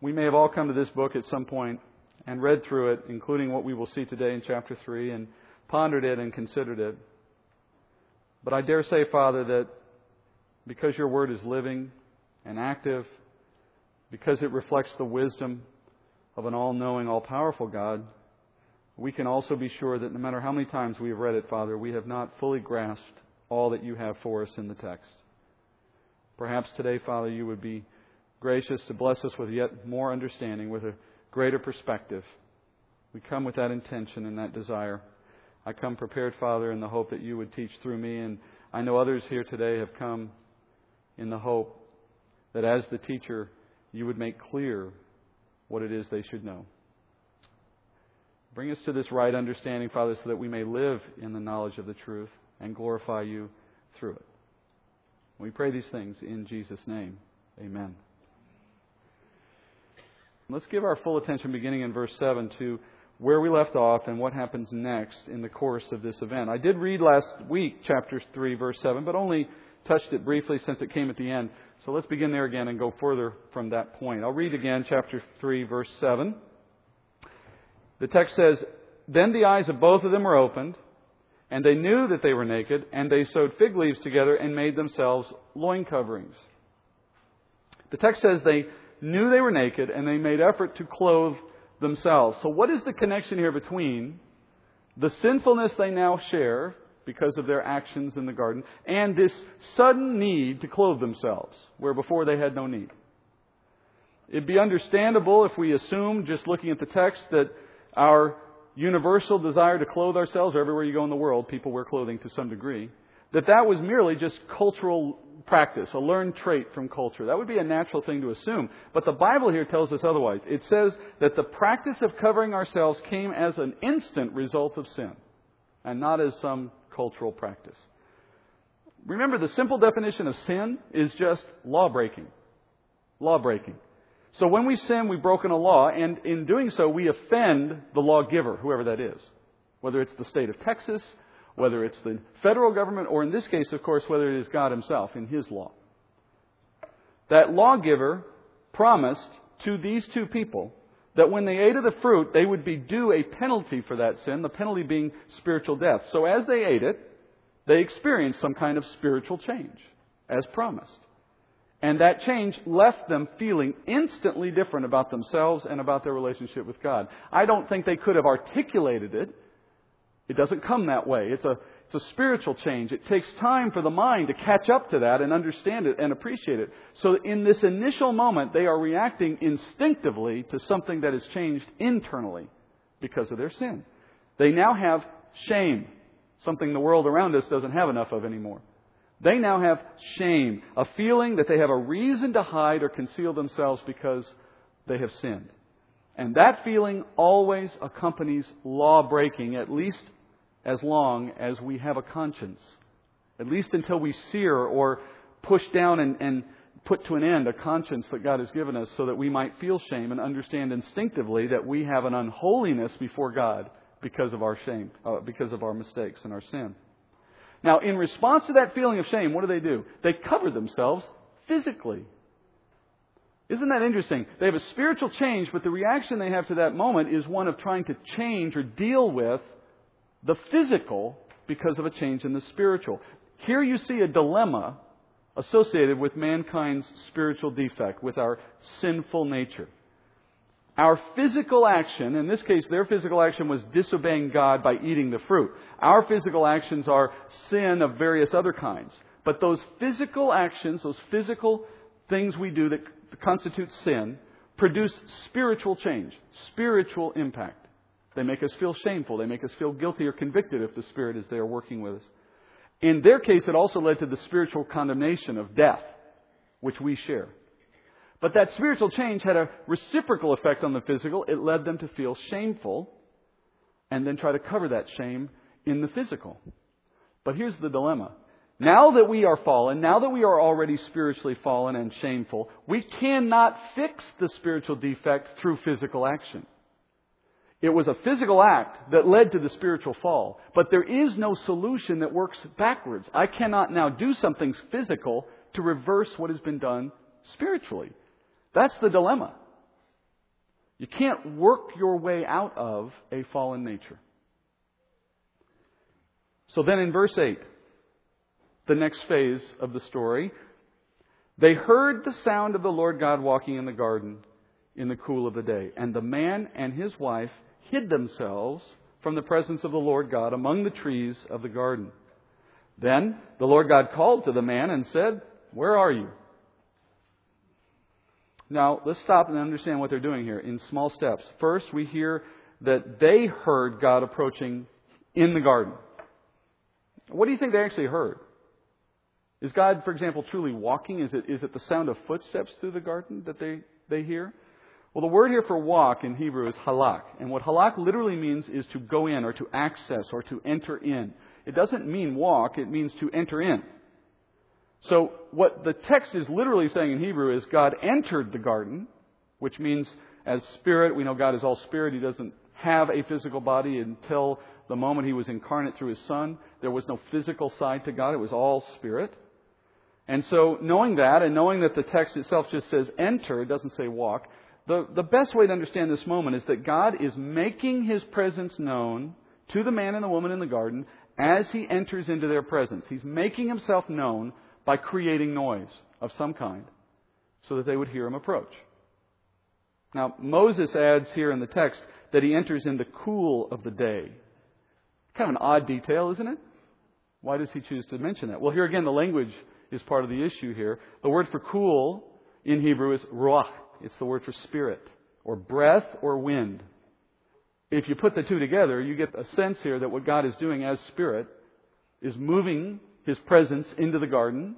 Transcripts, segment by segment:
We may have all come to this book at some point and read through it, including what we will see today in chapter 3, and pondered it and considered it. But I dare say, Father, that because your word is living and active, because it reflects the wisdom of an all knowing, all powerful God, we can also be sure that no matter how many times we have read it, Father, we have not fully grasped all that you have for us in the text. Perhaps today, Father, you would be gracious to bless us with yet more understanding, with a greater perspective. We come with that intention and that desire. I come prepared, Father, in the hope that you would teach through me. And I know others here today have come in the hope that as the teacher, you would make clear what it is they should know. Bring us to this right understanding, Father, so that we may live in the knowledge of the truth and glorify you through it. We pray these things in Jesus' name. Amen. Let's give our full attention, beginning in verse 7, to where we left off and what happens next in the course of this event. I did read last week, chapter 3, verse 7, but only touched it briefly since it came at the end. So let's begin there again and go further from that point. I'll read again, chapter 3, verse 7. The text says, Then the eyes of both of them were opened, and they knew that they were naked, and they sewed fig leaves together and made themselves loin coverings. The text says they knew they were naked, and they made effort to clothe themselves. So, what is the connection here between the sinfulness they now share because of their actions in the garden and this sudden need to clothe themselves, where before they had no need? It'd be understandable if we assume, just looking at the text, that our universal desire to clothe ourselves, everywhere you go in the world, people wear clothing to some degree, that that was merely just cultural practice, a learned trait from culture. That would be a natural thing to assume. But the Bible here tells us otherwise. It says that the practice of covering ourselves came as an instant result of sin and not as some cultural practice. Remember, the simple definition of sin is just law breaking. Law breaking. So when we sin, we've broken a law, and in doing so, we offend the lawgiver, whoever that is. Whether it's the state of Texas, whether it's the federal government, or in this case, of course, whether it is God Himself in His law. That lawgiver promised to these two people that when they ate of the fruit, they would be due a penalty for that sin, the penalty being spiritual death. So as they ate it, they experienced some kind of spiritual change, as promised. And that change left them feeling instantly different about themselves and about their relationship with God. I don't think they could have articulated it it doesn't come that way. It's a, it's a spiritual change. It takes time for the mind to catch up to that and understand it and appreciate it. So in this initial moment, they are reacting instinctively to something that has changed internally because of their sin. They now have shame, something the world around us doesn't have enough of anymore. They now have shame, a feeling that they have a reason to hide or conceal themselves because they have sinned. And that feeling always accompanies law breaking, at least as long as we have a conscience. At least until we sear or push down and, and put to an end a conscience that God has given us so that we might feel shame and understand instinctively that we have an unholiness before God because of our shame, uh, because of our mistakes and our sin. Now, in response to that feeling of shame, what do they do? They cover themselves physically. Isn't that interesting? They have a spiritual change, but the reaction they have to that moment is one of trying to change or deal with the physical because of a change in the spiritual. Here you see a dilemma associated with mankind's spiritual defect, with our sinful nature. Our physical action, in this case, their physical action was disobeying God by eating the fruit. Our physical actions are sin of various other kinds. But those physical actions, those physical things we do that constitute sin, produce spiritual change, spiritual impact. They make us feel shameful. They make us feel guilty or convicted if the Spirit is there working with us. In their case, it also led to the spiritual condemnation of death, which we share. But that spiritual change had a reciprocal effect on the physical. It led them to feel shameful and then try to cover that shame in the physical. But here's the dilemma. Now that we are fallen, now that we are already spiritually fallen and shameful, we cannot fix the spiritual defect through physical action. It was a physical act that led to the spiritual fall. But there is no solution that works backwards. I cannot now do something physical to reverse what has been done spiritually. That's the dilemma. You can't work your way out of a fallen nature. So then in verse 8, the next phase of the story, they heard the sound of the Lord God walking in the garden in the cool of the day. And the man and his wife hid themselves from the presence of the Lord God among the trees of the garden. Then the Lord God called to the man and said, Where are you? Now, let's stop and understand what they're doing here in small steps. First, we hear that they heard God approaching in the garden. What do you think they actually heard? Is God, for example, truly walking? Is it, is it the sound of footsteps through the garden that they, they hear? Well, the word here for walk in Hebrew is halak. And what halak literally means is to go in or to access or to enter in. It doesn't mean walk, it means to enter in. So what the text is literally saying in Hebrew is God entered the garden, which means as spirit, we know God is all spirit. He doesn't have a physical body until the moment he was incarnate through his son. There was no physical side to God. It was all spirit. And so knowing that and knowing that the text itself just says enter, it doesn't say walk, the, the best way to understand this moment is that God is making his presence known to the man and the woman in the garden as he enters into their presence. He's making himself known by creating noise of some kind so that they would hear him approach. Now, Moses adds here in the text that he enters in the cool of the day. Kind of an odd detail, isn't it? Why does he choose to mention that? Well, here again, the language is part of the issue here. The word for cool in Hebrew is ruach. It's the word for spirit, or breath, or wind. If you put the two together, you get a sense here that what God is doing as spirit is moving his presence into the garden,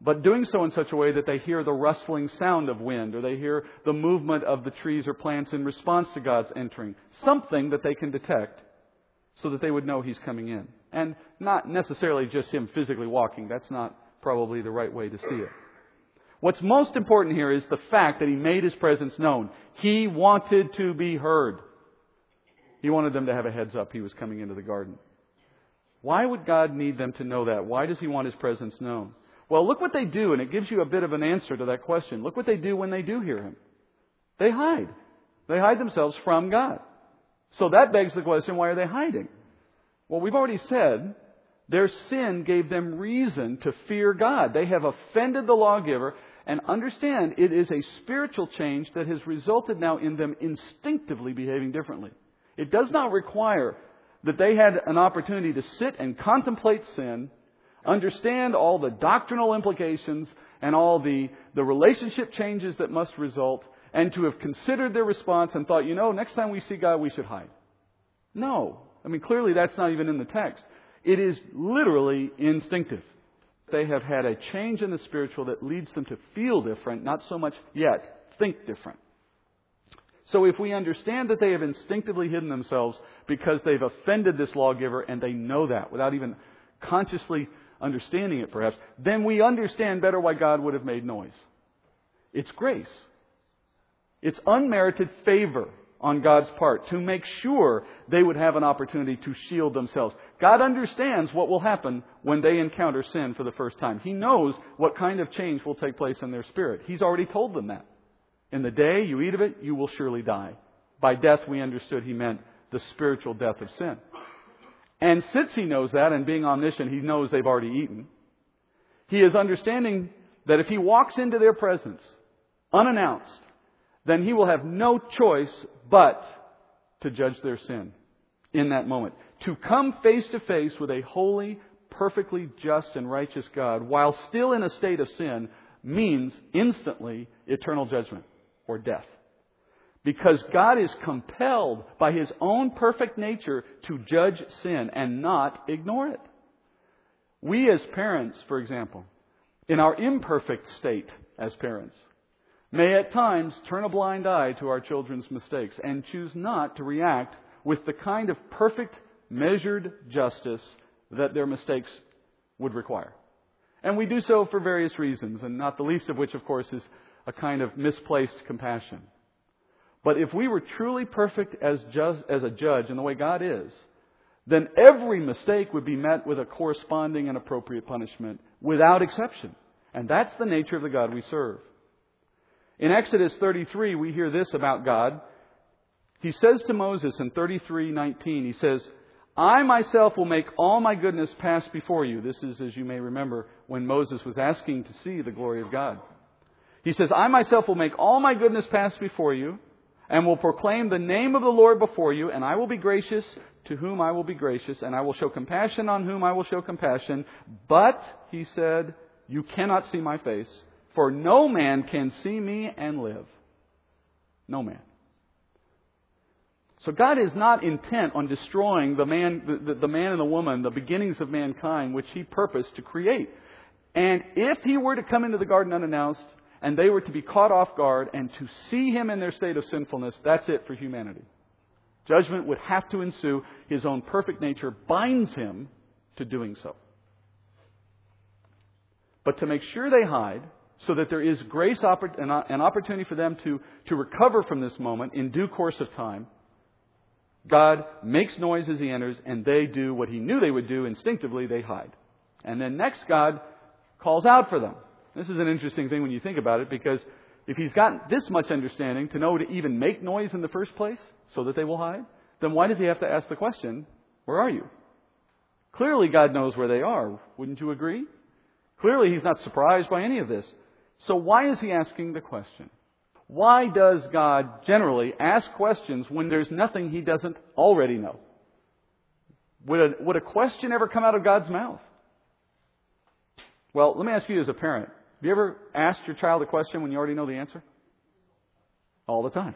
but doing so in such a way that they hear the rustling sound of wind, or they hear the movement of the trees or plants in response to God's entering. Something that they can detect so that they would know he's coming in. And not necessarily just him physically walking. That's not probably the right way to see it. What's most important here is the fact that he made his presence known. He wanted to be heard. He wanted them to have a heads up he was coming into the garden. Why would God need them to know that? Why does he want his presence known? Well, look what they do, and it gives you a bit of an answer to that question. Look what they do when they do hear him. They hide. They hide themselves from God. So that begs the question, why are they hiding? Well, we've already said their sin gave them reason to fear God. They have offended the lawgiver and understand it is a spiritual change that has resulted now in them instinctively behaving differently. It does not require that they had an opportunity to sit and contemplate sin, understand all the doctrinal implications and all the, the relationship changes that must result, and to have considered their response and thought, you know, next time we see God, we should hide. No. I mean, clearly that's not even in the text. It is literally instinctive they have had a change in the spiritual that leads them to feel different, not so much yet think different. So if we understand that they have instinctively hidden themselves because they've offended this lawgiver and they know that without even consciously understanding it perhaps, then we understand better why God would have made noise. It's grace. It's unmerited favor on God's part to make sure they would have an opportunity to shield themselves. God understands what will happen when they encounter sin for the first time. He knows what kind of change will take place in their spirit. He's already told them that. In the day you eat of it, you will surely die. By death, we understood he meant the spiritual death of sin. And since he knows that, and being omniscient, he knows they've already eaten, he is understanding that if he walks into their presence unannounced, then he will have no choice but to judge their sin in that moment. To come face to face with a holy, perfectly just and righteous God while still in a state of sin means instantly eternal judgment or death. Because God is compelled by His own perfect nature to judge sin and not ignore it. We as parents, for example, in our imperfect state as parents, may at times turn a blind eye to our children's mistakes and choose not to react with the kind of perfect, measured justice that their mistakes would require. And we do so for various reasons, and not the least of which, of course, is a kind of misplaced compassion. But if we were truly perfect as, just, as a judge in the way God is, then every mistake would be met with a corresponding and appropriate punishment without exception. And that's the nature of the God we serve. In Exodus 33, we hear this about God. He says to Moses in 33:19, he says, I myself will make all my goodness pass before you. This is, as you may remember, when Moses was asking to see the glory of God. He says, I myself will make all my goodness pass before you, and will proclaim the name of the Lord before you, and I will be gracious to whom I will be gracious, and I will show compassion on whom I will show compassion. But, he said, you cannot see my face, for no man can see me and live. No man. So God is not intent on destroying the man, the, the, man and the woman, the beginnings of mankind, which He purposed to create. And if He were to come into the garden unannounced, and they were to be caught off guard and to see Him in their state of sinfulness, that's it for humanity. Judgment would have to ensue. His own perfect nature binds Him to doing so. But to make sure they hide, so that there is grace, an opportunity for them to, to recover from this moment in due course of time, God makes noise as he enters, and they do what he knew they would do instinctively, they hide. And then next, God calls out for them. This is an interesting thing when you think about it, because if he's got this much understanding to know to even make noise in the first place so that they will hide, then why does he have to ask the question, Where are you? Clearly, God knows where they are. Wouldn't you agree? Clearly, he's not surprised by any of this. So why is he asking the question? Why does God generally ask questions when there's nothing he doesn't already know? Would a, would a question ever come out of God's mouth? Well, let me ask you as a parent. Have you ever asked your child a question when you already know the answer? All the time.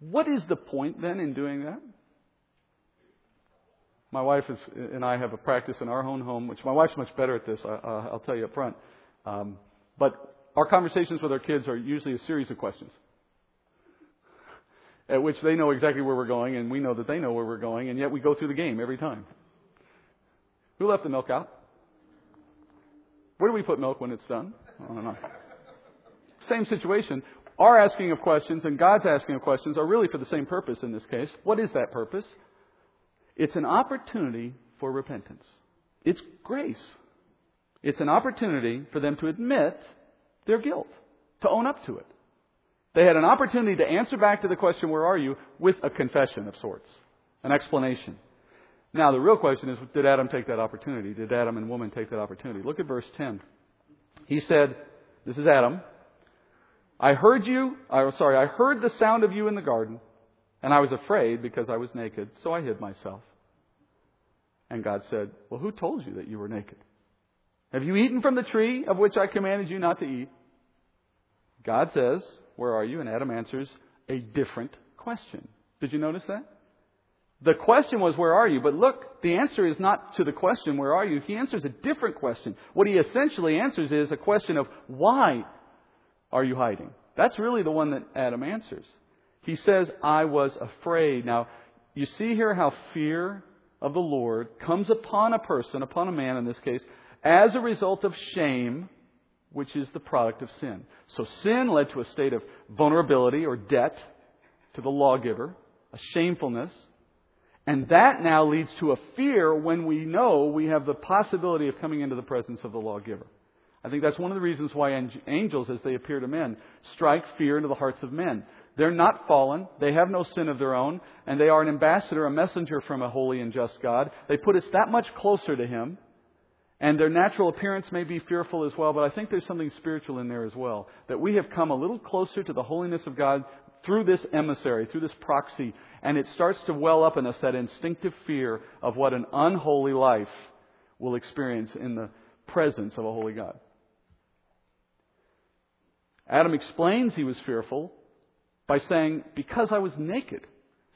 What is the point then in doing that? My wife is, and I have a practice in our own home, which my wife's much better at this, I, will tell you up front. Um, but our conversations with our kids are usually a series of questions at which they know exactly where we're going and we know that they know where we're going and yet we go through the game every time. Who left the milk out? Where do we put milk when it's done? I don't know. Same situation. Our asking of questions and God's asking of questions are really for the same purpose in this case. What is that purpose? It's an opportunity for repentance. It's grace. It's an opportunity for them to admit their guilt, to own up to it. They had an opportunity to answer back to the question, Where are you? with a confession of sorts, an explanation. Now, the real question is Did Adam take that opportunity? Did Adam and woman take that opportunity? Look at verse 10. He said, This is Adam. I heard you, I'm sorry, I heard the sound of you in the garden, and I was afraid because I was naked, so I hid myself. And God said, Well, who told you that you were naked? Have you eaten from the tree of which I commanded you not to eat? God says, Where are you? And Adam answers a different question. Did you notice that? The question was, Where are you? But look, the answer is not to the question, Where are you? He answers a different question. What he essentially answers is a question of, Why are you hiding? That's really the one that Adam answers. He says, I was afraid. Now, you see here how fear of the Lord comes upon a person, upon a man in this case, as a result of shame, which is the product of sin. So sin led to a state of vulnerability or debt to the lawgiver, a shamefulness. And that now leads to a fear when we know we have the possibility of coming into the presence of the lawgiver. I think that's one of the reasons why angels, as they appear to men, strike fear into the hearts of men. They're not fallen. They have no sin of their own. And they are an ambassador, a messenger from a holy and just God. They put us that much closer to Him. And their natural appearance may be fearful as well, but I think there's something spiritual in there as well. That we have come a little closer to the holiness of God through this emissary, through this proxy, and it starts to well up in us that instinctive fear of what an unholy life will experience in the presence of a holy God. Adam explains he was fearful by saying, Because I was naked.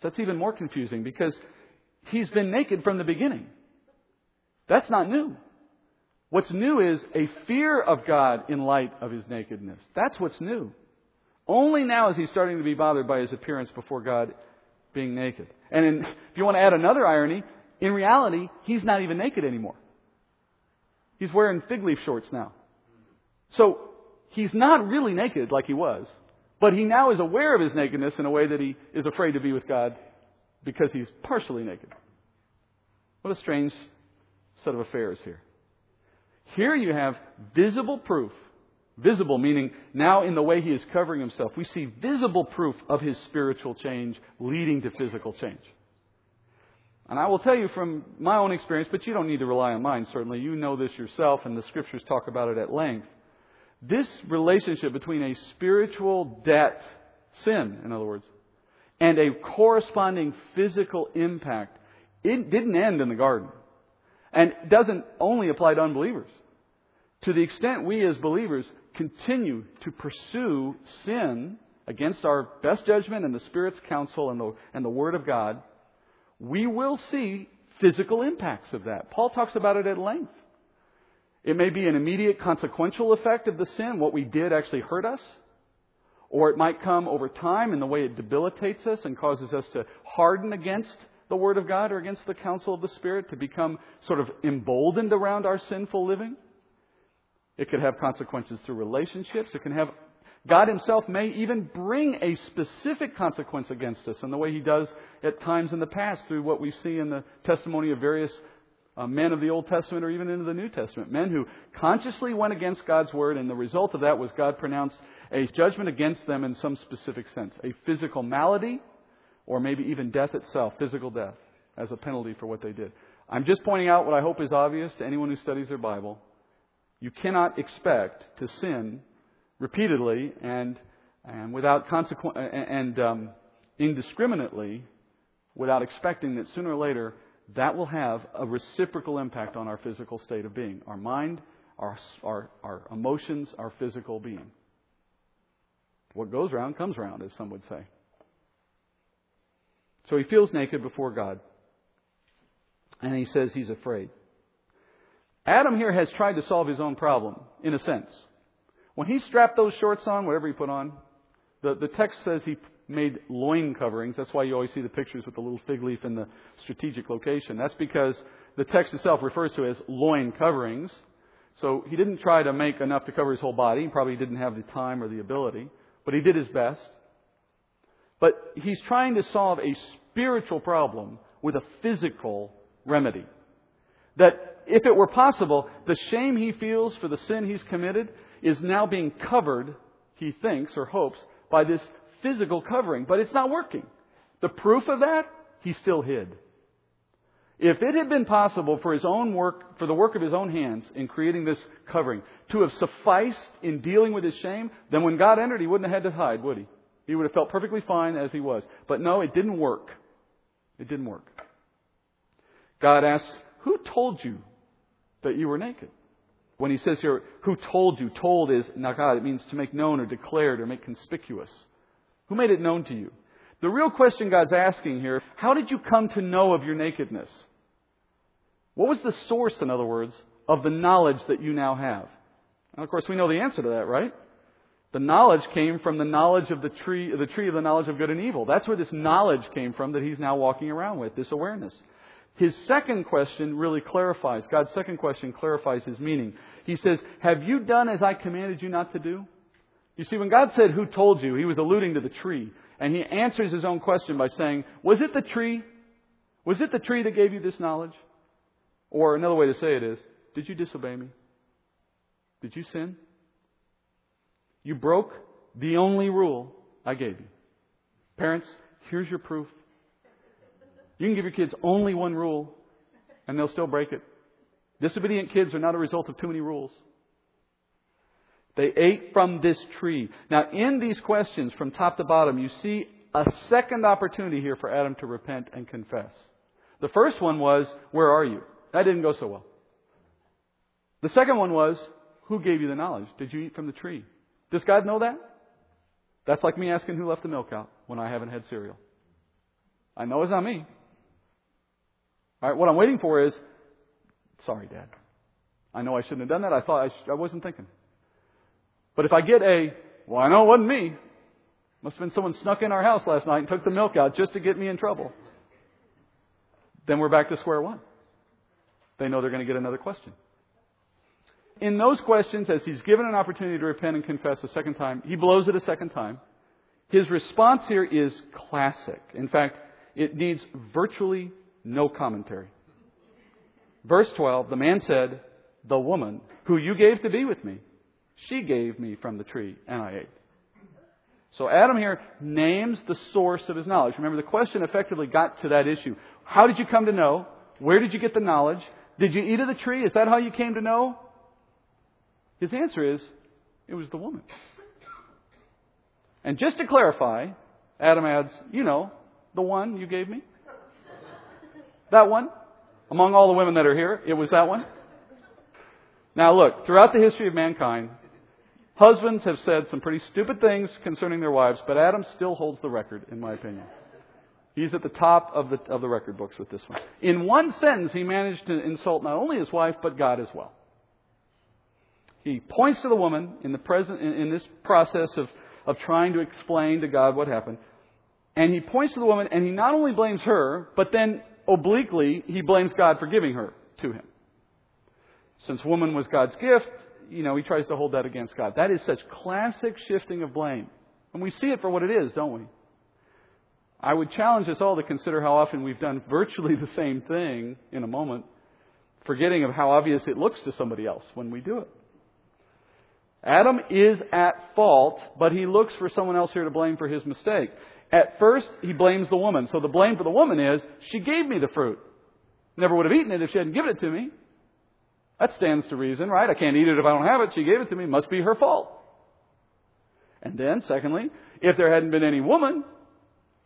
So that's even more confusing because he's been naked from the beginning. That's not new. What's new is a fear of God in light of his nakedness. That's what's new. Only now is he starting to be bothered by his appearance before God being naked. And in, if you want to add another irony, in reality, he's not even naked anymore. He's wearing fig leaf shorts now. So he's not really naked like he was, but he now is aware of his nakedness in a way that he is afraid to be with God because he's partially naked. What a strange set of affairs here. Here you have visible proof Visible, meaning now in the way he is covering himself, we see visible proof of his spiritual change leading to physical change. And I will tell you from my own experience, but you don't need to rely on mine, certainly. You know this yourself, and the scriptures talk about it at length. This relationship between a spiritual debt, sin, in other words, and a corresponding physical impact, it didn't end in the garden. And doesn't only apply to unbelievers. To the extent we as believers continue to pursue sin against our best judgment and the Spirit's counsel and the, and the Word of God, we will see physical impacts of that. Paul talks about it at length. It may be an immediate consequential effect of the sin, what we did actually hurt us, or it might come over time in the way it debilitates us and causes us to harden against the Word of God or against the counsel of the Spirit, to become sort of emboldened around our sinful living. It could have consequences through relationships. It can have God Himself may even bring a specific consequence against us in the way He does at times in the past through what we see in the testimony of various uh, men of the Old Testament or even into the New Testament. Men who consciously went against God's Word, and the result of that was God pronounced a judgment against them in some specific sense. A physical malady, or maybe even death itself, physical death, as a penalty for what they did. I'm just pointing out what I hope is obvious to anyone who studies their Bible. You cannot expect to sin repeatedly and, and without consequence and um, indiscriminately without expecting that sooner or later that will have a reciprocal impact on our physical state of being, our mind, our, our, our emotions, our physical being. What goes around comes around, as some would say. So he feels naked before God. And he says he's afraid. Adam here has tried to solve his own problem, in a sense. When he strapped those shorts on, whatever he put on, the, the text says he made loin coverings. That's why you always see the pictures with the little fig leaf in the strategic location. That's because the text itself refers to it as loin coverings. So he didn't try to make enough to cover his whole body. He probably didn't have the time or the ability, but he did his best. But he's trying to solve a spiritual problem with a physical remedy. That if it were possible, the shame he feels for the sin he's committed is now being covered, he thinks or hopes, by this physical covering. But it's not working. The proof of that, he still hid. If it had been possible for his own work, for the work of his own hands in creating this covering to have sufficed in dealing with his shame, then when God entered, he wouldn't have had to hide, would he? He would have felt perfectly fine as he was. But no, it didn't work. It didn't work. God asks, Who told you that you were naked. When he says here, who told you? Told is nagad. It means to make known or declared or make conspicuous. Who made it known to you? The real question God's asking here, how did you come to know of your nakedness? What was the source, in other words, of the knowledge that you now have? And of course, we know the answer to that, right? The knowledge came from the knowledge of the tree, the tree of the knowledge of good and evil. That's where this knowledge came from that he's now walking around with, this awareness. His second question really clarifies, God's second question clarifies his meaning. He says, Have you done as I commanded you not to do? You see, when God said, Who told you? he was alluding to the tree. And he answers his own question by saying, Was it the tree? Was it the tree that gave you this knowledge? Or another way to say it is, Did you disobey me? Did you sin? You broke the only rule I gave you. Parents, here's your proof. You can give your kids only one rule, and they'll still break it. Disobedient kids are not a result of too many rules. They ate from this tree. Now, in these questions from top to bottom, you see a second opportunity here for Adam to repent and confess. The first one was, Where are you? That didn't go so well. The second one was, Who gave you the knowledge? Did you eat from the tree? Does God know that? That's like me asking who left the milk out when I haven't had cereal. I know it's not me. All right, what I'm waiting for is, sorry, Dad. I know I shouldn't have done that. I thought I, sh- I wasn't thinking. But if I get a, well, I know it wasn't me. Must have been someone snuck in our house last night and took the milk out just to get me in trouble. Then we're back to square one. They know they're going to get another question. In those questions, as he's given an opportunity to repent and confess a second time, he blows it a second time. His response here is classic. In fact, it needs virtually no commentary. Verse 12, the man said, The woman who you gave to be with me, She gave me from the tree, and I ate. So Adam here names the source of his knowledge. Remember, the question effectively got to that issue. How did you come to know? Where did you get the knowledge? Did you eat of the tree? Is that how you came to know? His answer is, it was the woman. And just to clarify, Adam adds, you know, the one you gave me? That one? Among all the women that are here, it was that one? Now look, throughout the history of mankind, husbands have said some pretty stupid things concerning their wives, but Adam still holds the record, in my opinion. He's at the top of the, of the record books with this one. In one sentence, he managed to insult not only his wife, but God as well. He points to the woman in the present, in, in this process of, of trying to explain to God what happened. And he points to the woman and he not only blames her, but then obliquely, he blames God for giving her to him. Since woman was God's gift, you know, he tries to hold that against God. That is such classic shifting of blame. And we see it for what it is, don't we? I would challenge us all to consider how often we've done virtually the same thing in a moment, forgetting of how obvious it looks to somebody else when we do it. Adam is at fault, but he looks for someone else here to blame for his mistake. At first, he blames the woman. So the blame for the woman is, she gave me the fruit. Never would have eaten it if she hadn't given it to me. That stands to reason, right? I can't eat it if I don't have it. She gave it to me. Must be her fault. And then, secondly, if there hadn't been any woman,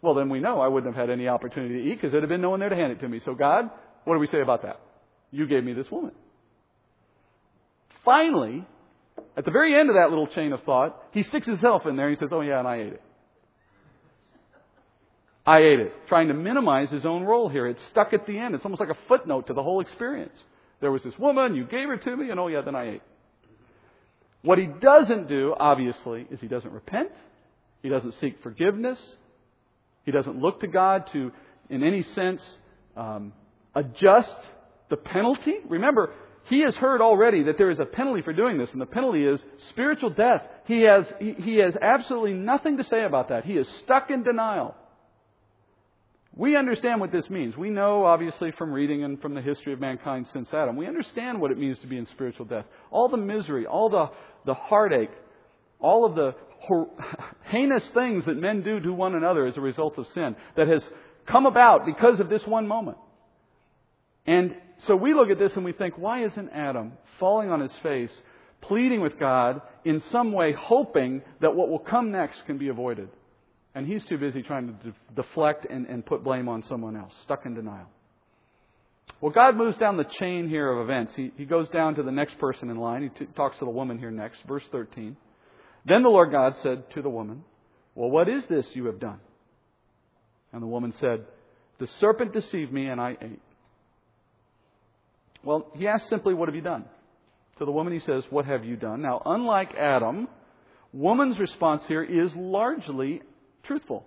well, then we know I wouldn't have had any opportunity to eat because there'd have been no one there to hand it to me. So, God, what do we say about that? You gave me this woman. Finally, at the very end of that little chain of thought, he sticks himself in there. and He says, Oh, yeah, and I ate it. I ate it, trying to minimize his own role here. It's stuck at the end. It's almost like a footnote to the whole experience. There was this woman, you gave her to me, and oh yeah, then I ate. What he doesn't do, obviously, is he doesn't repent. He doesn't seek forgiveness. He doesn't look to God to, in any sense, um, adjust the penalty. Remember, he has heard already that there is a penalty for doing this, and the penalty is spiritual death. He has, he, has absolutely nothing to say about that. He is stuck in denial. We understand what this means. We know, obviously, from reading and from the history of mankind since Adam, we understand what it means to be in spiritual death. All the misery, all the, the heartache, all of the heinous things that men do to one another as a result of sin that has come about because of this one moment. And so we look at this and we think, why isn't Adam falling on his face, pleading with God in some way, hoping that what will come next can be avoided? And he's too busy trying to deflect and, and put blame on someone else, stuck in denial. Well, God moves down the chain here of events. He, he goes down to the next person in line. He t- talks to the woman here next, verse 13. Then the Lord God said to the woman, Well, what is this you have done? And the woman said, The serpent deceived me and I ate. Well, he asks simply, What have you done? To the woman, he says, What have you done? Now, unlike Adam, woman's response here is largely truthful.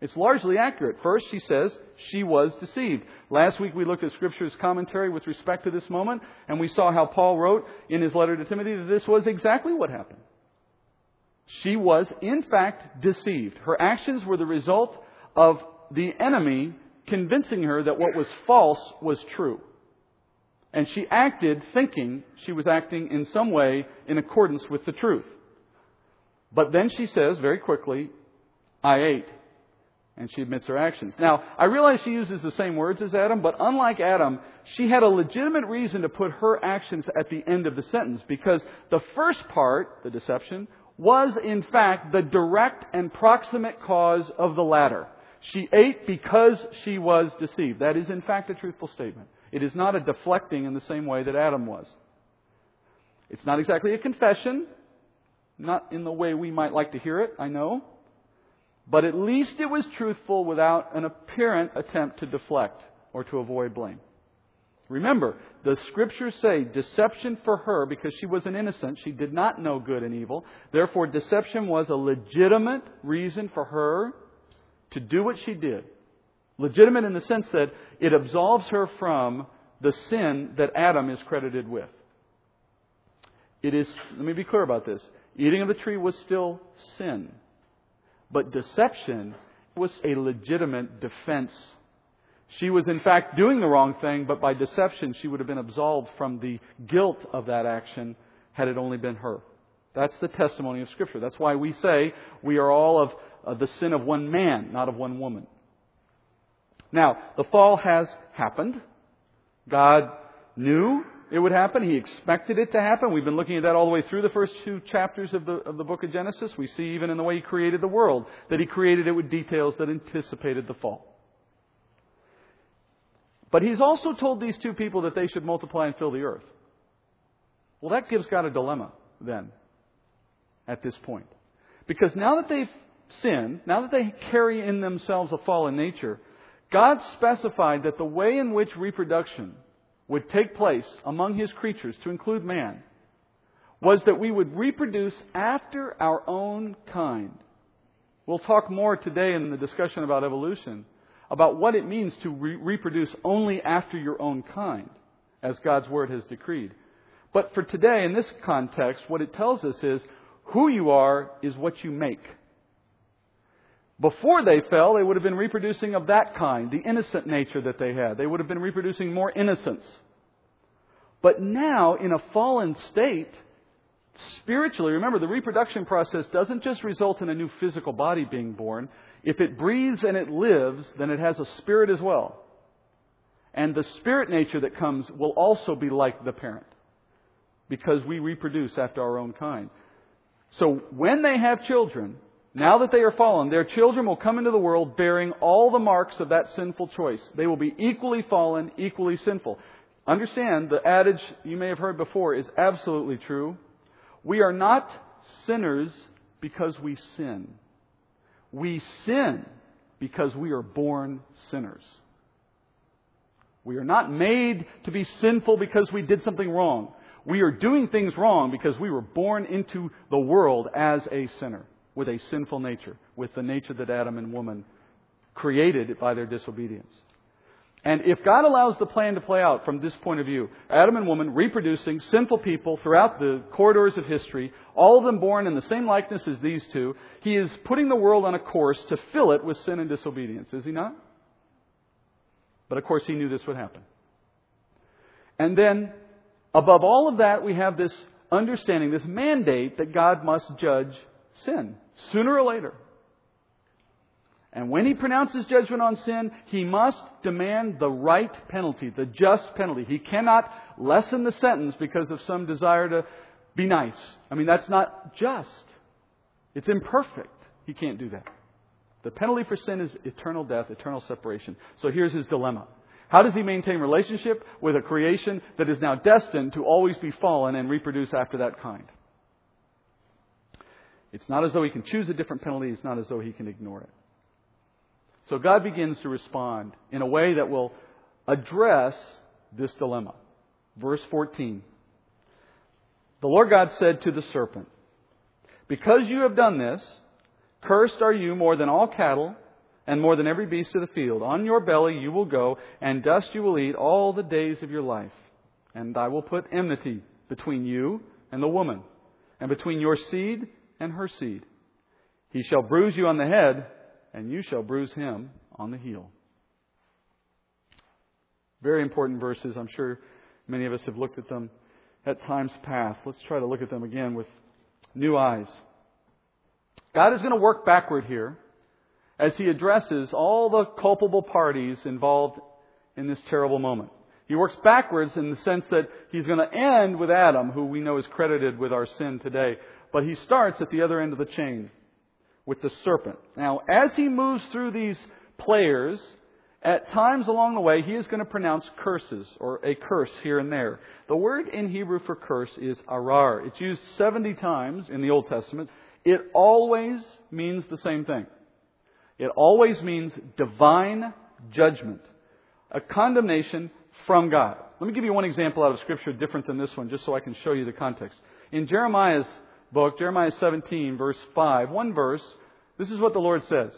It's largely accurate. First, she says she was deceived. Last week we looked at Scripture's commentary with respect to this moment, and we saw how Paul wrote in his letter to Timothy that this was exactly what happened. She was, in fact, deceived. Her actions were the result of the enemy convincing her that what was false was true. And she acted thinking she was acting in some way in accordance with the truth. But then she says very quickly, I ate. And she admits her actions. Now, I realize she uses the same words as Adam, but unlike Adam, she had a legitimate reason to put her actions at the end of the sentence because the first part, the deception, was in fact the direct and proximate cause of the latter. She ate because she was deceived. That is in fact a truthful statement. It is not a deflecting in the same way that Adam was. It's not exactly a confession, not in the way we might like to hear it, I know. But at least it was truthful without an apparent attempt to deflect or to avoid blame. Remember, the scriptures say deception for her, because she was an innocent, she did not know good and evil. Therefore, deception was a legitimate reason for her to do what she did. Legitimate in the sense that it absolves her from the sin that Adam is credited with. It is, let me be clear about this. Eating of the tree was still sin. But deception was a legitimate defense. She was, in fact, doing the wrong thing, but by deception, she would have been absolved from the guilt of that action had it only been her. That's the testimony of Scripture. That's why we say we are all of the sin of one man, not of one woman. Now, the fall has happened. God knew it would happen. He expected it to happen. We've been looking at that all the way through the first two chapters of the, of the book of Genesis. We see even in the way He created the world that He created it with details that anticipated the fall. But He's also told these two people that they should multiply and fill the earth. Well, that gives God a dilemma then, at this point. Because now that they've sinned, now that they carry in themselves a fallen nature, God specified that the way in which reproduction would take place among his creatures, to include man, was that we would reproduce after our own kind. We'll talk more today in the discussion about evolution about what it means to re- reproduce only after your own kind, as God's Word has decreed. But for today, in this context, what it tells us is who you are is what you make. Before they fell, they would have been reproducing of that kind, the innocent nature that they had. They would have been reproducing more innocence. But now, in a fallen state, spiritually, remember, the reproduction process doesn't just result in a new physical body being born. If it breathes and it lives, then it has a spirit as well. And the spirit nature that comes will also be like the parent because we reproduce after our own kind. So when they have children, now that they are fallen, their children will come into the world bearing all the marks of that sinful choice. They will be equally fallen, equally sinful. Understand, the adage you may have heard before is absolutely true. We are not sinners because we sin. We sin because we are born sinners. We are not made to be sinful because we did something wrong. We are doing things wrong because we were born into the world as a sinner with a sinful nature, with the nature that Adam and woman created by their disobedience. And if God allows the plan to play out from this point of view, Adam and woman reproducing sinful people throughout the corridors of history, all of them born in the same likeness as these two, He is putting the world on a course to fill it with sin and disobedience, is He not? But of course, He knew this would happen. And then, above all of that, we have this understanding, this mandate that God must judge sin sooner or later. And when he pronounces judgment on sin, he must demand the right penalty, the just penalty. He cannot lessen the sentence because of some desire to be nice. I mean, that's not just. It's imperfect. He can't do that. The penalty for sin is eternal death, eternal separation. So here's his dilemma. How does he maintain relationship with a creation that is now destined to always be fallen and reproduce after that kind? It's not as though he can choose a different penalty. It's not as though he can ignore it. So God begins to respond in a way that will address this dilemma. Verse 14. The Lord God said to the serpent, Because you have done this, cursed are you more than all cattle and more than every beast of the field. On your belly you will go, and dust you will eat all the days of your life. And I will put enmity between you and the woman, and between your seed and her seed. He shall bruise you on the head, and you shall bruise him on the heel. Very important verses. I'm sure many of us have looked at them at times past. Let's try to look at them again with new eyes. God is going to work backward here as he addresses all the culpable parties involved in this terrible moment. He works backwards in the sense that he's going to end with Adam, who we know is credited with our sin today. But he starts at the other end of the chain with the serpent. Now, as he moves through these players, at times along the way, he is going to pronounce curses or a curse here and there. The word in Hebrew for curse is arar. It's used 70 times in the Old Testament. It always means the same thing. It always means divine judgment, a condemnation from God. Let me give you one example out of Scripture different than this one, just so I can show you the context. In Jeremiah's book, Jeremiah 17, verse 5, one verse, this is what the Lord says.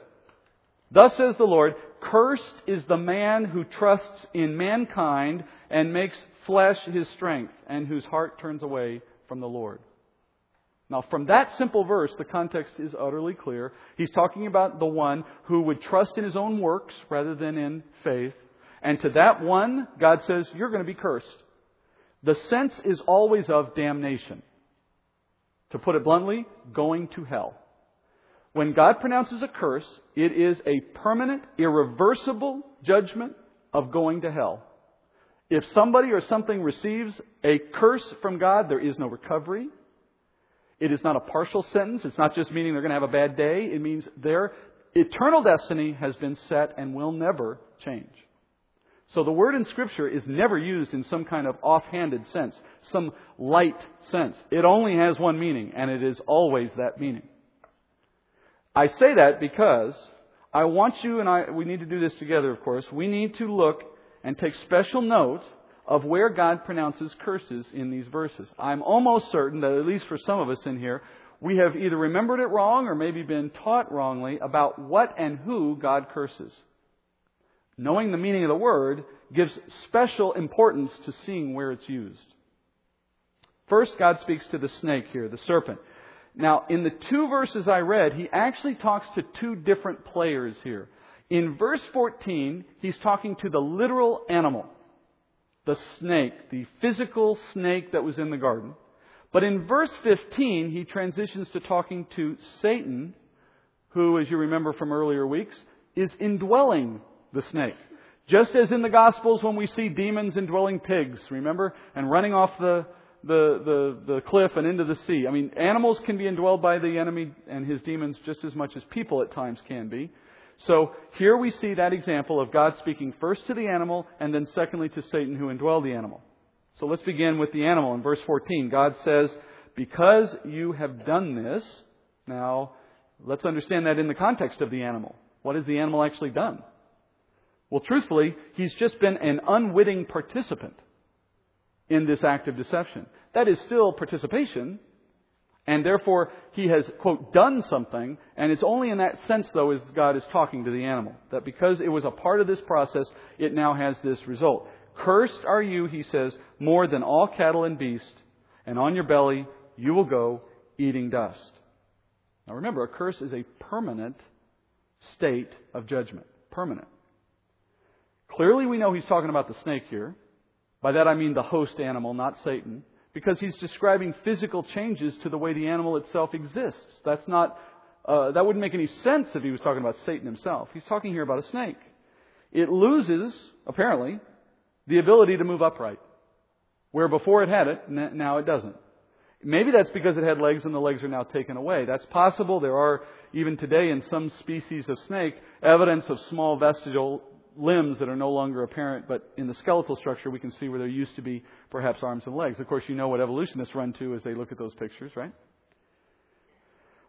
Thus says the Lord, Cursed is the man who trusts in mankind and makes flesh his strength, and whose heart turns away from the Lord. Now, from that simple verse, the context is utterly clear. He's talking about the one who would trust in his own works rather than in faith. And to that one, God says, You're going to be cursed. The sense is always of damnation. To put it bluntly, going to hell. When God pronounces a curse, it is a permanent, irreversible judgment of going to hell. If somebody or something receives a curse from God, there is no recovery. It is not a partial sentence. It's not just meaning they're going to have a bad day. It means their eternal destiny has been set and will never change. So the word in Scripture is never used in some kind of offhanded sense, some light sense. It only has one meaning, and it is always that meaning. I say that because I want you and I, we need to do this together, of course. We need to look and take special note of where God pronounces curses in these verses. I'm almost certain that, at least for some of us in here, we have either remembered it wrong or maybe been taught wrongly about what and who God curses. Knowing the meaning of the word gives special importance to seeing where it's used. First, God speaks to the snake here, the serpent. Now, in the two verses I read, he actually talks to two different players here. In verse 14, he's talking to the literal animal, the snake, the physical snake that was in the garden. But in verse 15, he transitions to talking to Satan, who, as you remember from earlier weeks, is indwelling the snake. Just as in the Gospels when we see demons indwelling pigs, remember? And running off the, the, the, the cliff and into the sea. I mean, animals can be indwelled by the enemy and his demons just as much as people at times can be. So here we see that example of God speaking first to the animal and then secondly to Satan who indwelled the animal. So let's begin with the animal. In verse 14, God says, Because you have done this, now let's understand that in the context of the animal. What has the animal actually done? Well, truthfully, he's just been an unwitting participant in this act of deception. That is still participation, and therefore he has, quote, done something, and it's only in that sense, though, as God is talking to the animal. That because it was a part of this process, it now has this result. Cursed are you, he says, more than all cattle and beast, and on your belly you will go eating dust. Now remember, a curse is a permanent state of judgment. Permanent. Clearly, we know he's talking about the snake here. By that I mean the host animal, not Satan, because he's describing physical changes to the way the animal itself exists. That's not, uh, that wouldn't make any sense if he was talking about Satan himself. He's talking here about a snake. It loses, apparently, the ability to move upright. Where before it had it, now it doesn't. Maybe that's because it had legs and the legs are now taken away. That's possible. There are, even today in some species of snake, evidence of small vestigial limbs that are no longer apparent, but in the skeletal structure we can see where there used to be perhaps arms and legs. Of course, you know what evolutionists run to as they look at those pictures, right?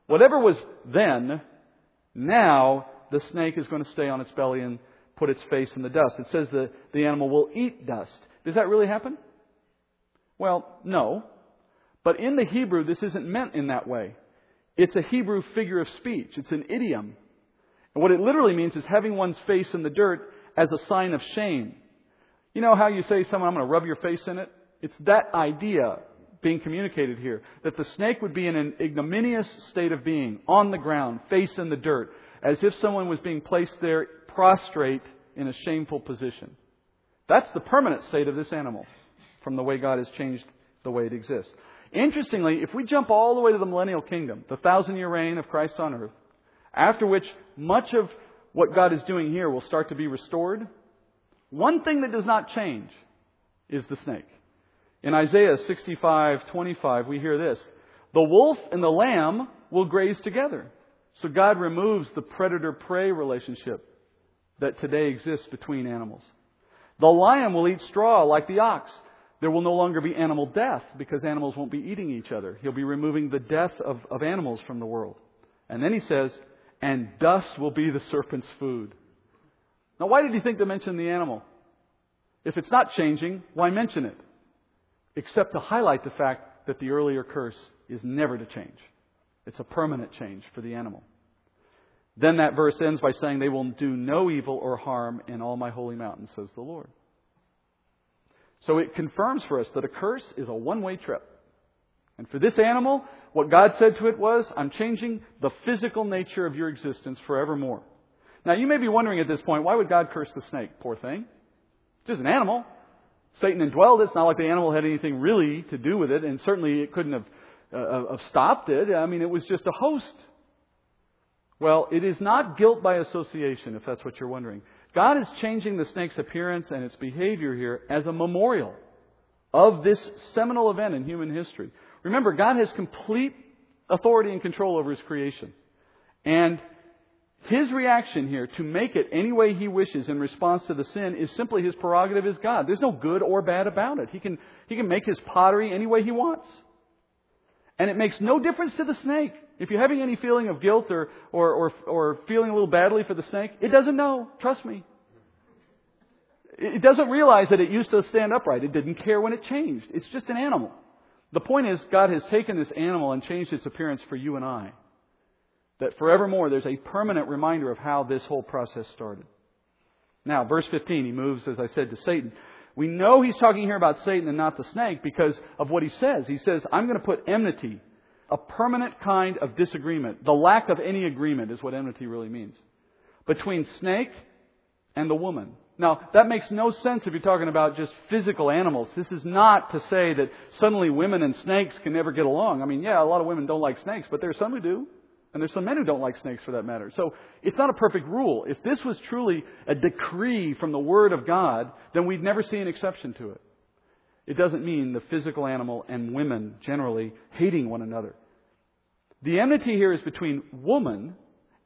Whatever was then, now the snake is going to stay on its belly and put its face in the dust. It says the, the animal will eat dust. Does that really happen? Well, no. But in the Hebrew, this isn't meant in that way. It's a Hebrew figure of speech. It's an idiom. And what it literally means is having one's face in the dirt as a sign of shame. You know how you say to someone, I'm going to rub your face in it? It's that idea being communicated here. That the snake would be in an ignominious state of being, on the ground, face in the dirt, as if someone was being placed there prostrate in a shameful position. That's the permanent state of this animal from the way God has changed the way it exists. Interestingly, if we jump all the way to the millennial kingdom, the thousand year reign of Christ on earth, after which much of what God is doing here will start to be restored, one thing that does not change is the snake. In Isaiah 65:25 we hear this, "The wolf and the lamb will graze together." So God removes the predator-prey relationship that today exists between animals. The lion will eat straw like the ox. There will no longer be animal death because animals won't be eating each other. He'll be removing the death of, of animals from the world. And then he says, and dust will be the serpent's food. Now, why did he think to mention the animal? If it's not changing, why mention it? Except to highlight the fact that the earlier curse is never to change. It's a permanent change for the animal. Then that verse ends by saying, They will do no evil or harm in all my holy mountains, says the Lord. So it confirms for us that a curse is a one way trip. And for this animal, what God said to it was, I'm changing the physical nature of your existence forevermore. Now you may be wondering at this point, why would God curse the snake? Poor thing. It's just an animal. Satan indwelled it. It's not like the animal had anything really to do with it, and certainly it couldn't have uh, have stopped it. I mean, it was just a host. Well, it is not guilt by association, if that's what you're wondering. God is changing the snake's appearance and its behavior here as a memorial of this seminal event in human history. Remember, God has complete authority and control over His creation. And His reaction here to make it any way He wishes in response to the sin is simply His prerogative as God. There's no good or bad about it. He can, he can make His pottery any way He wants. And it makes no difference to the snake. If you're having any feeling of guilt or, or, or, or feeling a little badly for the snake, it doesn't know. Trust me. It doesn't realize that it used to stand upright. It didn't care when it changed. It's just an animal. The point is, God has taken this animal and changed its appearance for you and I. That forevermore there's a permanent reminder of how this whole process started. Now, verse 15, he moves, as I said, to Satan. We know he's talking here about Satan and not the snake because of what he says. He says, I'm going to put enmity, a permanent kind of disagreement. The lack of any agreement is what enmity really means. Between snake and the woman. Now, that makes no sense if you're talking about just physical animals. This is not to say that suddenly women and snakes can never get along. I mean, yeah, a lot of women don't like snakes, but there are some who do. And there's some men who don't like snakes for that matter. So it's not a perfect rule. If this was truly a decree from the Word of God, then we'd never see an exception to it. It doesn't mean the physical animal and women generally hating one another. The enmity here is between woman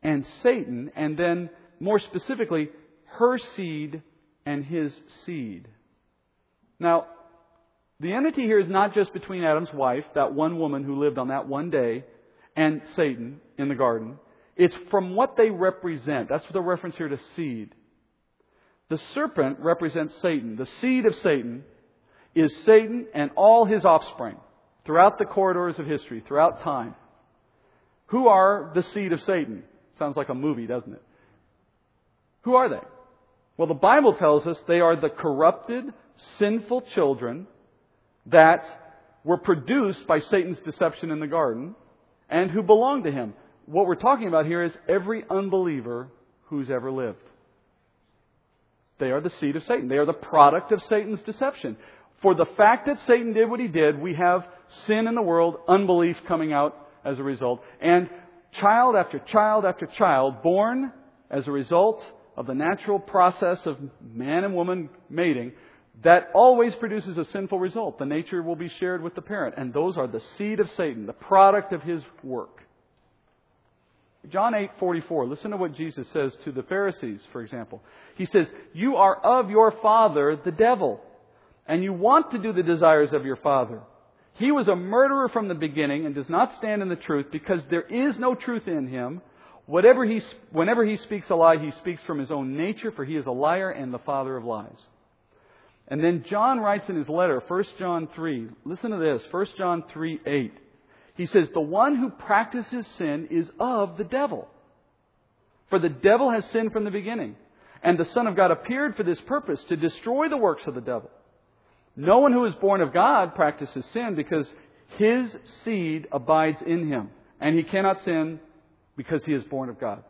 and Satan, and then more specifically, her seed and his seed. Now, the enmity here is not just between Adam's wife, that one woman who lived on that one day, and Satan in the garden. It's from what they represent. That's the reference here to seed. The serpent represents Satan. The seed of Satan is Satan and all his offspring throughout the corridors of history, throughout time. Who are the seed of Satan? Sounds like a movie, doesn't it? Who are they? Well, the Bible tells us they are the corrupted, sinful children that were produced by Satan's deception in the garden and who belong to him. What we're talking about here is every unbeliever who's ever lived. They are the seed of Satan. They are the product of Satan's deception. For the fact that Satan did what he did, we have sin in the world, unbelief coming out as a result, and child after child after child born as a result of the natural process of man and woman mating that always produces a sinful result. The nature will be shared with the parent, and those are the seed of Satan, the product of his work. John 8:44. Listen to what Jesus says to the Pharisees, for example. He says, "You are of your father, the devil, and you want to do the desires of your father. He was a murderer from the beginning and does not stand in the truth because there is no truth in him. Whatever he, whenever he speaks a lie, he speaks from his own nature, for he is a liar and the father of lies." And then John writes in his letter, 1 John 3, listen to this, 1 John 3 8. He says, The one who practices sin is of the devil. For the devil has sinned from the beginning. And the Son of God appeared for this purpose, to destroy the works of the devil. No one who is born of God practices sin because his seed abides in him. And he cannot sin because he is born of God.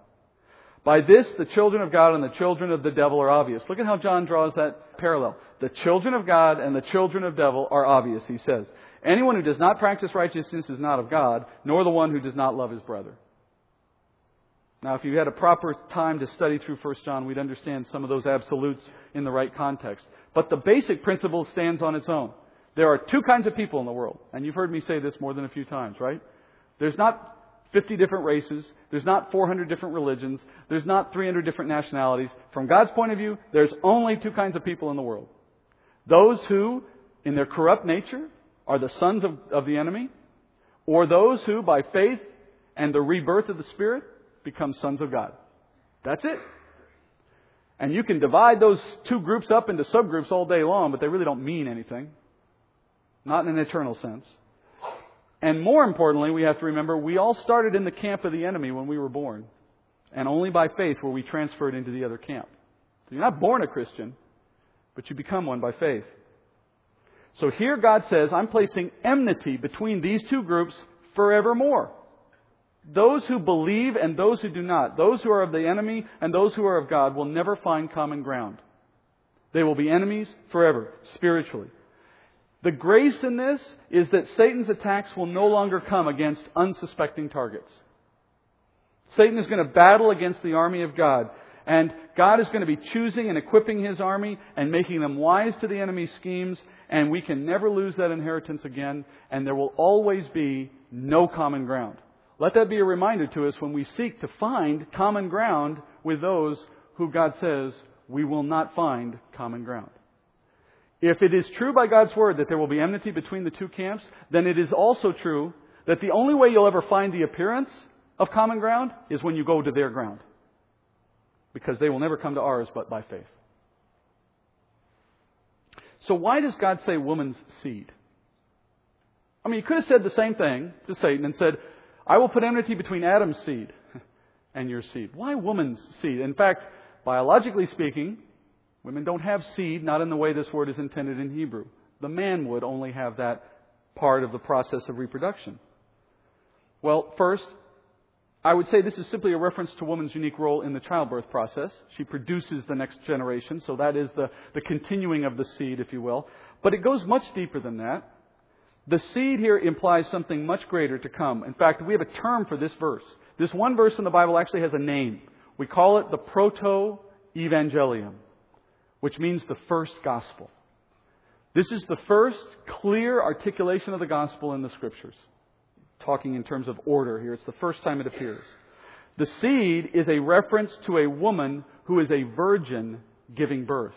By this, the children of God and the children of the devil are obvious. Look at how John draws that parallel. The children of God and the children of devil are obvious, he says. Anyone who does not practice righteousness is not of God, nor the one who does not love his brother. Now, if you had a proper time to study through 1 John, we'd understand some of those absolutes in the right context. But the basic principle stands on its own. There are two kinds of people in the world, and you've heard me say this more than a few times, right? There's not 50 different races. There's not 400 different religions. There's not 300 different nationalities. From God's point of view, there's only two kinds of people in the world. Those who, in their corrupt nature, are the sons of, of the enemy, or those who, by faith and the rebirth of the Spirit, become sons of God. That's it. And you can divide those two groups up into subgroups all day long, but they really don't mean anything. Not in an eternal sense. And more importantly, we have to remember we all started in the camp of the enemy when we were born. And only by faith were we transferred into the other camp. So you're not born a Christian, but you become one by faith. So here God says, I'm placing enmity between these two groups forevermore. Those who believe and those who do not, those who are of the enemy and those who are of God, will never find common ground. They will be enemies forever, spiritually. The grace in this is that Satan's attacks will no longer come against unsuspecting targets. Satan is going to battle against the army of God. And God is going to be choosing and equipping His army and making them wise to the enemy's schemes. And we can never lose that inheritance again. And there will always be no common ground. Let that be a reminder to us when we seek to find common ground with those who God says we will not find common ground. If it is true by God's word that there will be enmity between the two camps, then it is also true that the only way you'll ever find the appearance of common ground is when you go to their ground. Because they will never come to ours but by faith. So why does God say woman's seed? I mean, he could have said the same thing to Satan and said, I will put enmity between Adam's seed and your seed. Why woman's seed? In fact, biologically speaking, women don't have seed, not in the way this word is intended in Hebrew. The man would only have that part of the process of reproduction. Well, first, I would say this is simply a reference to woman's unique role in the childbirth process. She produces the next generation, so that is the, the continuing of the seed, if you will. But it goes much deeper than that. The seed here implies something much greater to come. In fact, we have a term for this verse. This one verse in the Bible actually has a name. We call it the Proto Evangelium, which means the first gospel. This is the first clear articulation of the gospel in the scriptures. Talking in terms of order here, it's the first time it appears. The seed is a reference to a woman who is a virgin giving birth.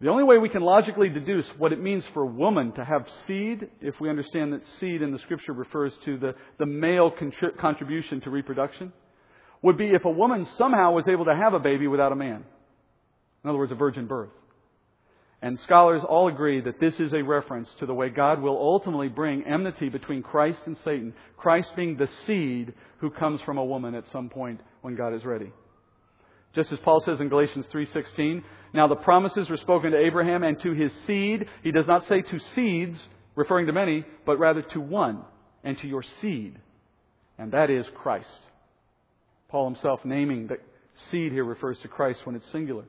The only way we can logically deduce what it means for a woman to have seed, if we understand that seed in the scripture refers to the, the male contri- contribution to reproduction, would be if a woman somehow was able to have a baby without a man. In other words, a virgin birth. And scholars all agree that this is a reference to the way God will ultimately bring enmity between Christ and Satan, Christ being the seed who comes from a woman at some point when God is ready. Just as Paul says in Galatians 3:16, now the promises were spoken to Abraham and to his seed. He does not say to seeds, referring to many, but rather to one, and to your seed. And that is Christ. Paul himself naming that seed here refers to Christ when it's singular.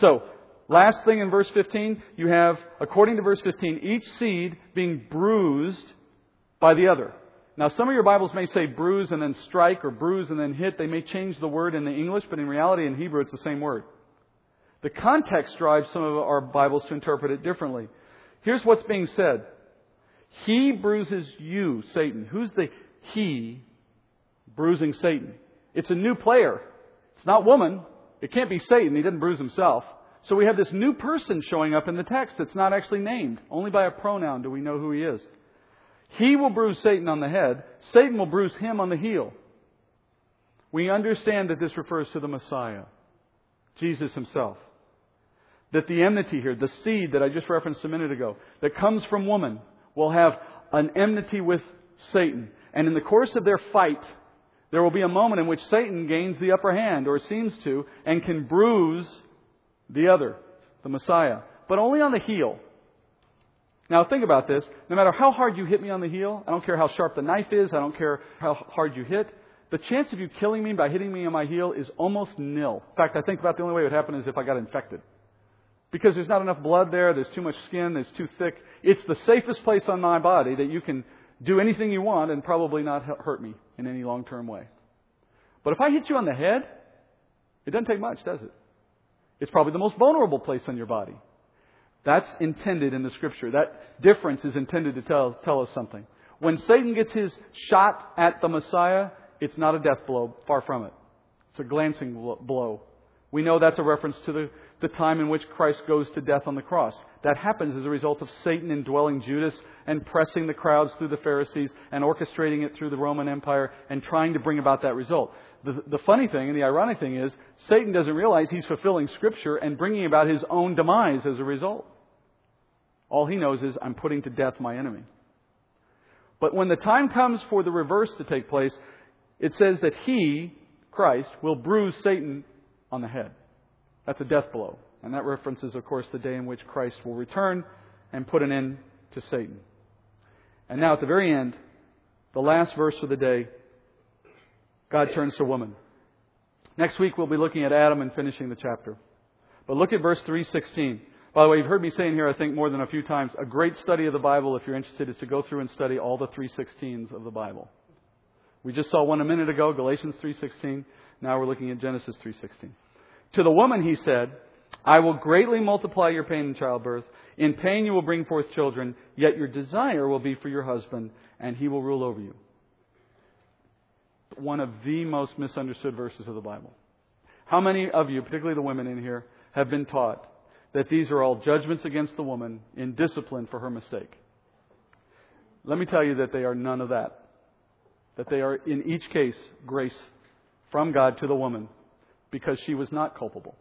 So, last thing in verse 15, you have, according to verse 15, each seed being bruised by the other. Now, some of your Bibles may say bruise and then strike or bruise and then hit. They may change the word in the English, but in reality, in Hebrew, it's the same word. The context drives some of our Bibles to interpret it differently. Here's what's being said He bruises you, Satan. Who's the he bruising Satan? It's a new player. It's not woman. It can't be Satan. He didn't bruise himself. So we have this new person showing up in the text that's not actually named. Only by a pronoun do we know who he is. He will bruise Satan on the head. Satan will bruise him on the heel. We understand that this refers to the Messiah, Jesus himself. That the enmity here, the seed that I just referenced a minute ago, that comes from woman, will have an enmity with Satan. And in the course of their fight, there will be a moment in which Satan gains the upper hand, or seems to, and can bruise the other, the Messiah. But only on the heel. Now think about this. No matter how hard you hit me on the heel, I don't care how sharp the knife is, I don't care how hard you hit, the chance of you killing me by hitting me on my heel is almost nil. In fact, I think about the only way it would happen is if I got infected. Because there's not enough blood there, there's too much skin, it's too thick. It's the safest place on my body that you can do anything you want and probably not hurt me in any long term way. But if I hit you on the head, it doesn't take much, does it? It's probably the most vulnerable place on your body. That's intended in the scripture. That difference is intended to tell, tell us something. When Satan gets his shot at the Messiah, it's not a death blow, far from it. It's a glancing blow. We know that's a reference to the, the time in which Christ goes to death on the cross. That happens as a result of Satan indwelling Judas and pressing the crowds through the Pharisees and orchestrating it through the Roman Empire and trying to bring about that result. The, the funny thing and the ironic thing is, Satan doesn't realize he's fulfilling Scripture and bringing about his own demise as a result. All he knows is, I'm putting to death my enemy. But when the time comes for the reverse to take place, it says that he, Christ, will bruise Satan on the head. That's a death blow. And that references, of course, the day in which Christ will return and put an end to Satan. And now at the very end, the last verse of the day, God turns to woman. Next week we'll be looking at Adam and finishing the chapter. But look at verse 316. By the way, you've heard me saying here, I think, more than a few times, a great study of the Bible, if you're interested, is to go through and study all the 316s of the Bible. We just saw one a minute ago, Galatians 3.16. Now we're looking at Genesis 3.16. To the woman he said, I will greatly multiply your pain in childbirth. In pain you will bring forth children, yet your desire will be for your husband, and he will rule over you. One of the most misunderstood verses of the Bible. How many of you, particularly the women in here, have been taught that these are all judgments against the woman in discipline for her mistake. Let me tell you that they are none of that. That they are, in each case, grace from God to the woman because she was not culpable.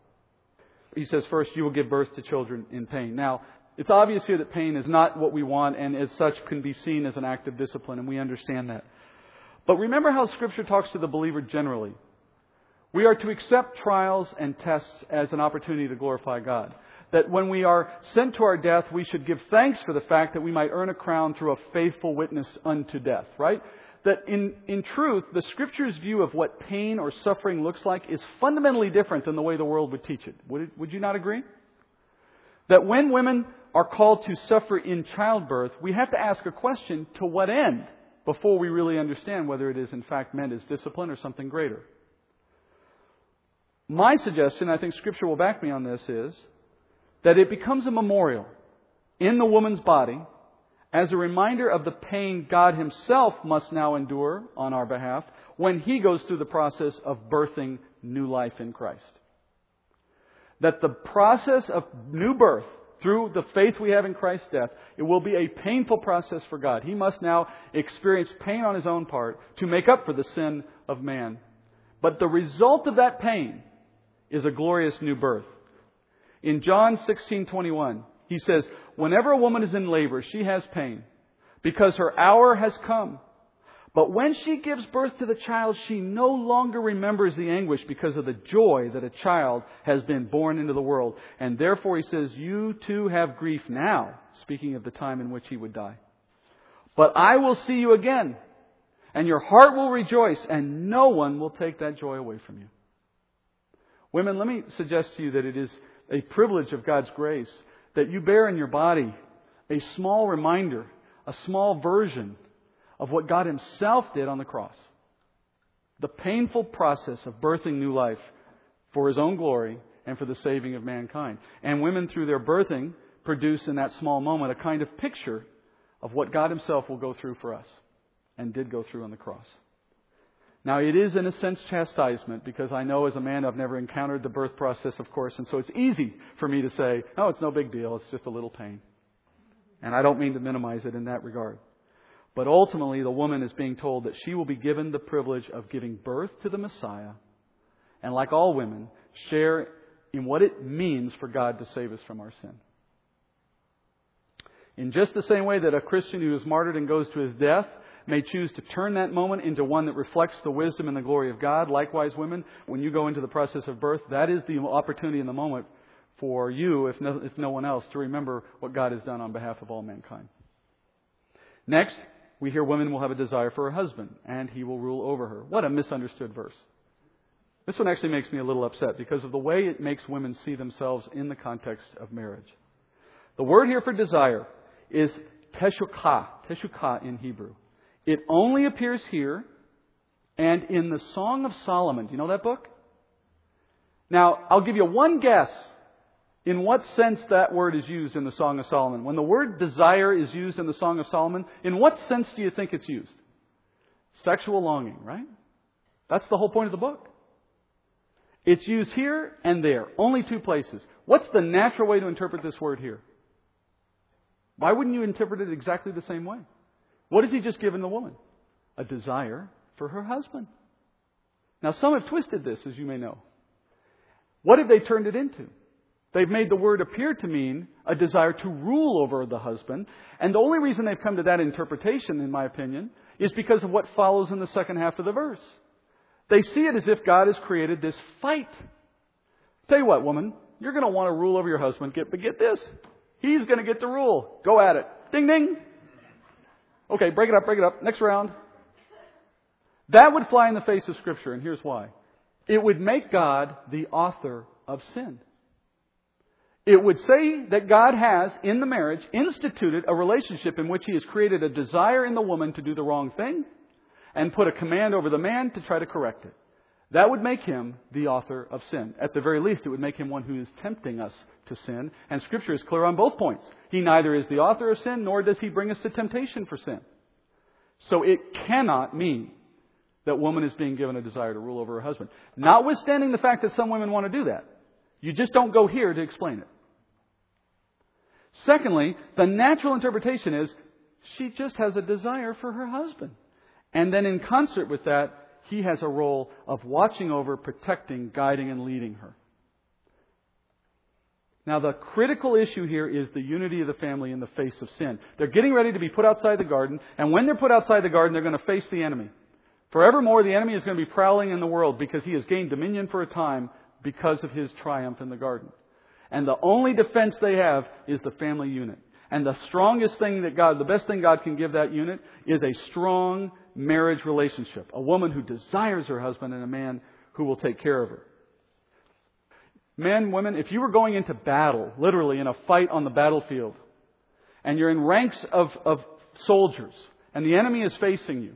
He says, first, you will give birth to children in pain. Now, it's obvious here that pain is not what we want and as such can be seen as an act of discipline, and we understand that. But remember how Scripture talks to the believer generally. We are to accept trials and tests as an opportunity to glorify God that when we are sent to our death, we should give thanks for the fact that we might earn a crown through a faithful witness unto death, right? That in, in truth, the Scripture's view of what pain or suffering looks like is fundamentally different than the way the world would teach it. Would, it, would you not agree? That when women are called to suffer in childbirth, we have to ask a question to what end before we really understand whether it is in fact meant as discipline or something greater. My suggestion, I think Scripture will back me on this, is that it becomes a memorial in the woman's body as a reminder of the pain God Himself must now endure on our behalf when He goes through the process of birthing new life in Christ. That the process of new birth through the faith we have in Christ's death, it will be a painful process for God. He must now experience pain on His own part to make up for the sin of man. But the result of that pain is a glorious new birth. In John 16:21, he says, "Whenever a woman is in labor, she has pain, because her hour has come. But when she gives birth to the child, she no longer remembers the anguish because of the joy that a child has been born into the world. And therefore, he says, You too have grief now, speaking of the time in which he would die. But I will see you again, and your heart will rejoice, and no one will take that joy away from you. Women, let me suggest to you that it is a privilege of God's grace that you bear in your body a small reminder, a small version of what God Himself did on the cross. The painful process of birthing new life for His own glory and for the saving of mankind. And women, through their birthing, produce in that small moment a kind of picture of what God Himself will go through for us and did go through on the cross. Now, it is in a sense chastisement because I know as a man I've never encountered the birth process, of course, and so it's easy for me to say, oh, it's no big deal, it's just a little pain. And I don't mean to minimize it in that regard. But ultimately, the woman is being told that she will be given the privilege of giving birth to the Messiah, and like all women, share in what it means for God to save us from our sin. In just the same way that a Christian who is martyred and goes to his death may choose to turn that moment into one that reflects the wisdom and the glory of God. Likewise, women, when you go into the process of birth, that is the opportunity in the moment for you, if no, if no one else, to remember what God has done on behalf of all mankind. Next, we hear women will have a desire for her husband, and he will rule over her. What a misunderstood verse. This one actually makes me a little upset because of the way it makes women see themselves in the context of marriage. The word here for desire is teshukah, teshukah in Hebrew. It only appears here and in the Song of Solomon. Do you know that book? Now, I'll give you one guess in what sense that word is used in the Song of Solomon. When the word desire is used in the Song of Solomon, in what sense do you think it's used? Sexual longing, right? That's the whole point of the book. It's used here and there, only two places. What's the natural way to interpret this word here? Why wouldn't you interpret it exactly the same way? What has he just given the woman? A desire for her husband. Now, some have twisted this, as you may know. What have they turned it into? They've made the word appear to mean a desire to rule over the husband. And the only reason they've come to that interpretation, in my opinion, is because of what follows in the second half of the verse. They see it as if God has created this fight. Tell you what, woman, you're going to want to rule over your husband, but get this. He's going to get to rule. Go at it. Ding ding. Okay, break it up, break it up. Next round. That would fly in the face of Scripture, and here's why. It would make God the author of sin. It would say that God has, in the marriage, instituted a relationship in which He has created a desire in the woman to do the wrong thing and put a command over the man to try to correct it. That would make him the author of sin. At the very least, it would make him one who is tempting us to sin. And Scripture is clear on both points. He neither is the author of sin, nor does he bring us to temptation for sin. So it cannot mean that woman is being given a desire to rule over her husband. Notwithstanding the fact that some women want to do that. You just don't go here to explain it. Secondly, the natural interpretation is she just has a desire for her husband. And then in concert with that, he has a role of watching over, protecting, guiding, and leading her. Now, the critical issue here is the unity of the family in the face of sin. They're getting ready to be put outside the garden, and when they're put outside the garden, they're going to face the enemy. Forevermore, the enemy is going to be prowling in the world because he has gained dominion for a time because of his triumph in the garden. And the only defense they have is the family unit. And the strongest thing that God, the best thing God can give that unit is a strong marriage relationship. A woman who desires her husband and a man who will take care of her. Men, women, if you were going into battle, literally in a fight on the battlefield, and you're in ranks of, of soldiers, and the enemy is facing you,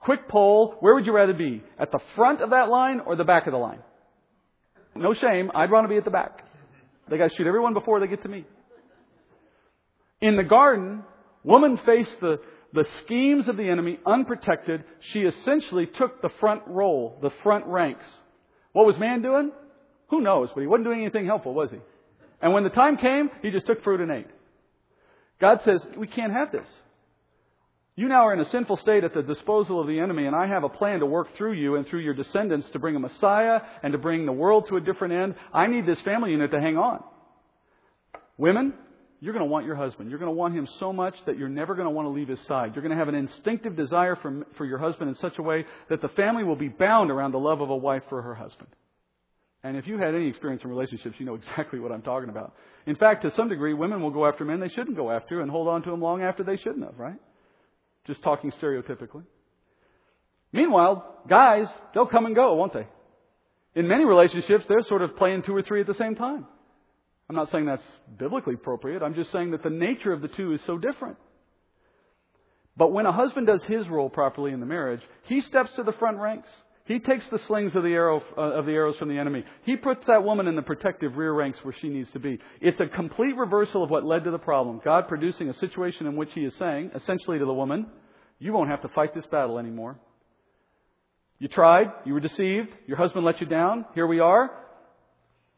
quick poll, where would you rather be? At the front of that line or the back of the line? No shame, I'd want to be at the back. They got to shoot everyone before they get to me. In the garden, woman faced the, the schemes of the enemy unprotected. She essentially took the front role, the front ranks. What was man doing? Who knows? But he wasn't doing anything helpful, was he? And when the time came, he just took fruit and ate. God says, we can't have this. You now are in a sinful state at the disposal of the enemy, and I have a plan to work through you and through your descendants to bring a Messiah and to bring the world to a different end. I need this family unit to hang on. Women, you're going to want your husband. You're going to want him so much that you're never going to want to leave his side. You're going to have an instinctive desire for, for your husband in such a way that the family will be bound around the love of a wife for her husband. And if you had any experience in relationships, you know exactly what I'm talking about. In fact, to some degree, women will go after men they shouldn't go after and hold on to them long after they shouldn't have, right? Just talking stereotypically. Meanwhile, guys, they'll come and go, won't they? In many relationships, they're sort of playing two or three at the same time. I'm not saying that's biblically appropriate. I'm just saying that the nature of the two is so different. But when a husband does his role properly in the marriage, he steps to the front ranks. He takes the slings of the, arrow, uh, of the arrows from the enemy. He puts that woman in the protective rear ranks where she needs to be. It's a complete reversal of what led to the problem. God producing a situation in which He is saying, essentially to the woman, you won't have to fight this battle anymore. You tried, you were deceived, your husband let you down, here we are.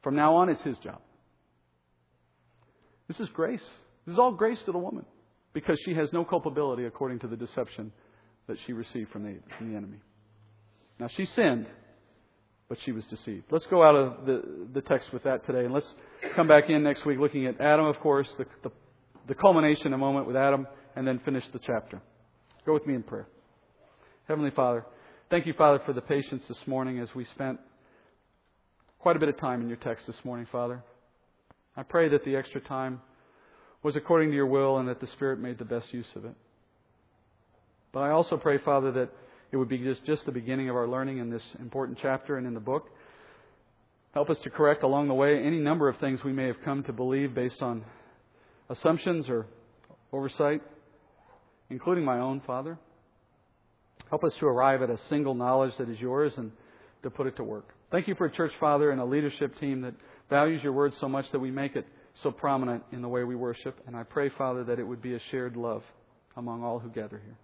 From now on, it's his job. This is grace. This is all grace to the woman because she has no culpability according to the deception that she received from the, from the enemy. Now, she sinned, but she was deceived. Let's go out of the, the text with that today, and let's come back in next week looking at Adam, of course, the, the, the culmination, a moment with Adam, and then finish the chapter. Go with me in prayer. Heavenly Father, thank you, Father, for the patience this morning as we spent quite a bit of time in your text this morning, Father. I pray that the extra time was according to your will and that the Spirit made the best use of it. But I also pray, Father, that it would be just, just the beginning of our learning in this important chapter and in the book. Help us to correct along the way any number of things we may have come to believe based on assumptions or oversight, including my own, Father. Help us to arrive at a single knowledge that is yours and to put it to work. Thank you for a church father and a leadership team that values your word so much that we make it so prominent in the way we worship. And I pray, Father, that it would be a shared love among all who gather here.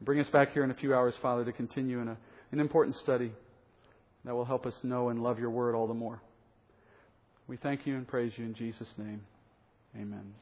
Bring us back here in a few hours, Father, to continue in a, an important study that will help us know and love your word all the more. We thank you and praise you in Jesus' name. Amen.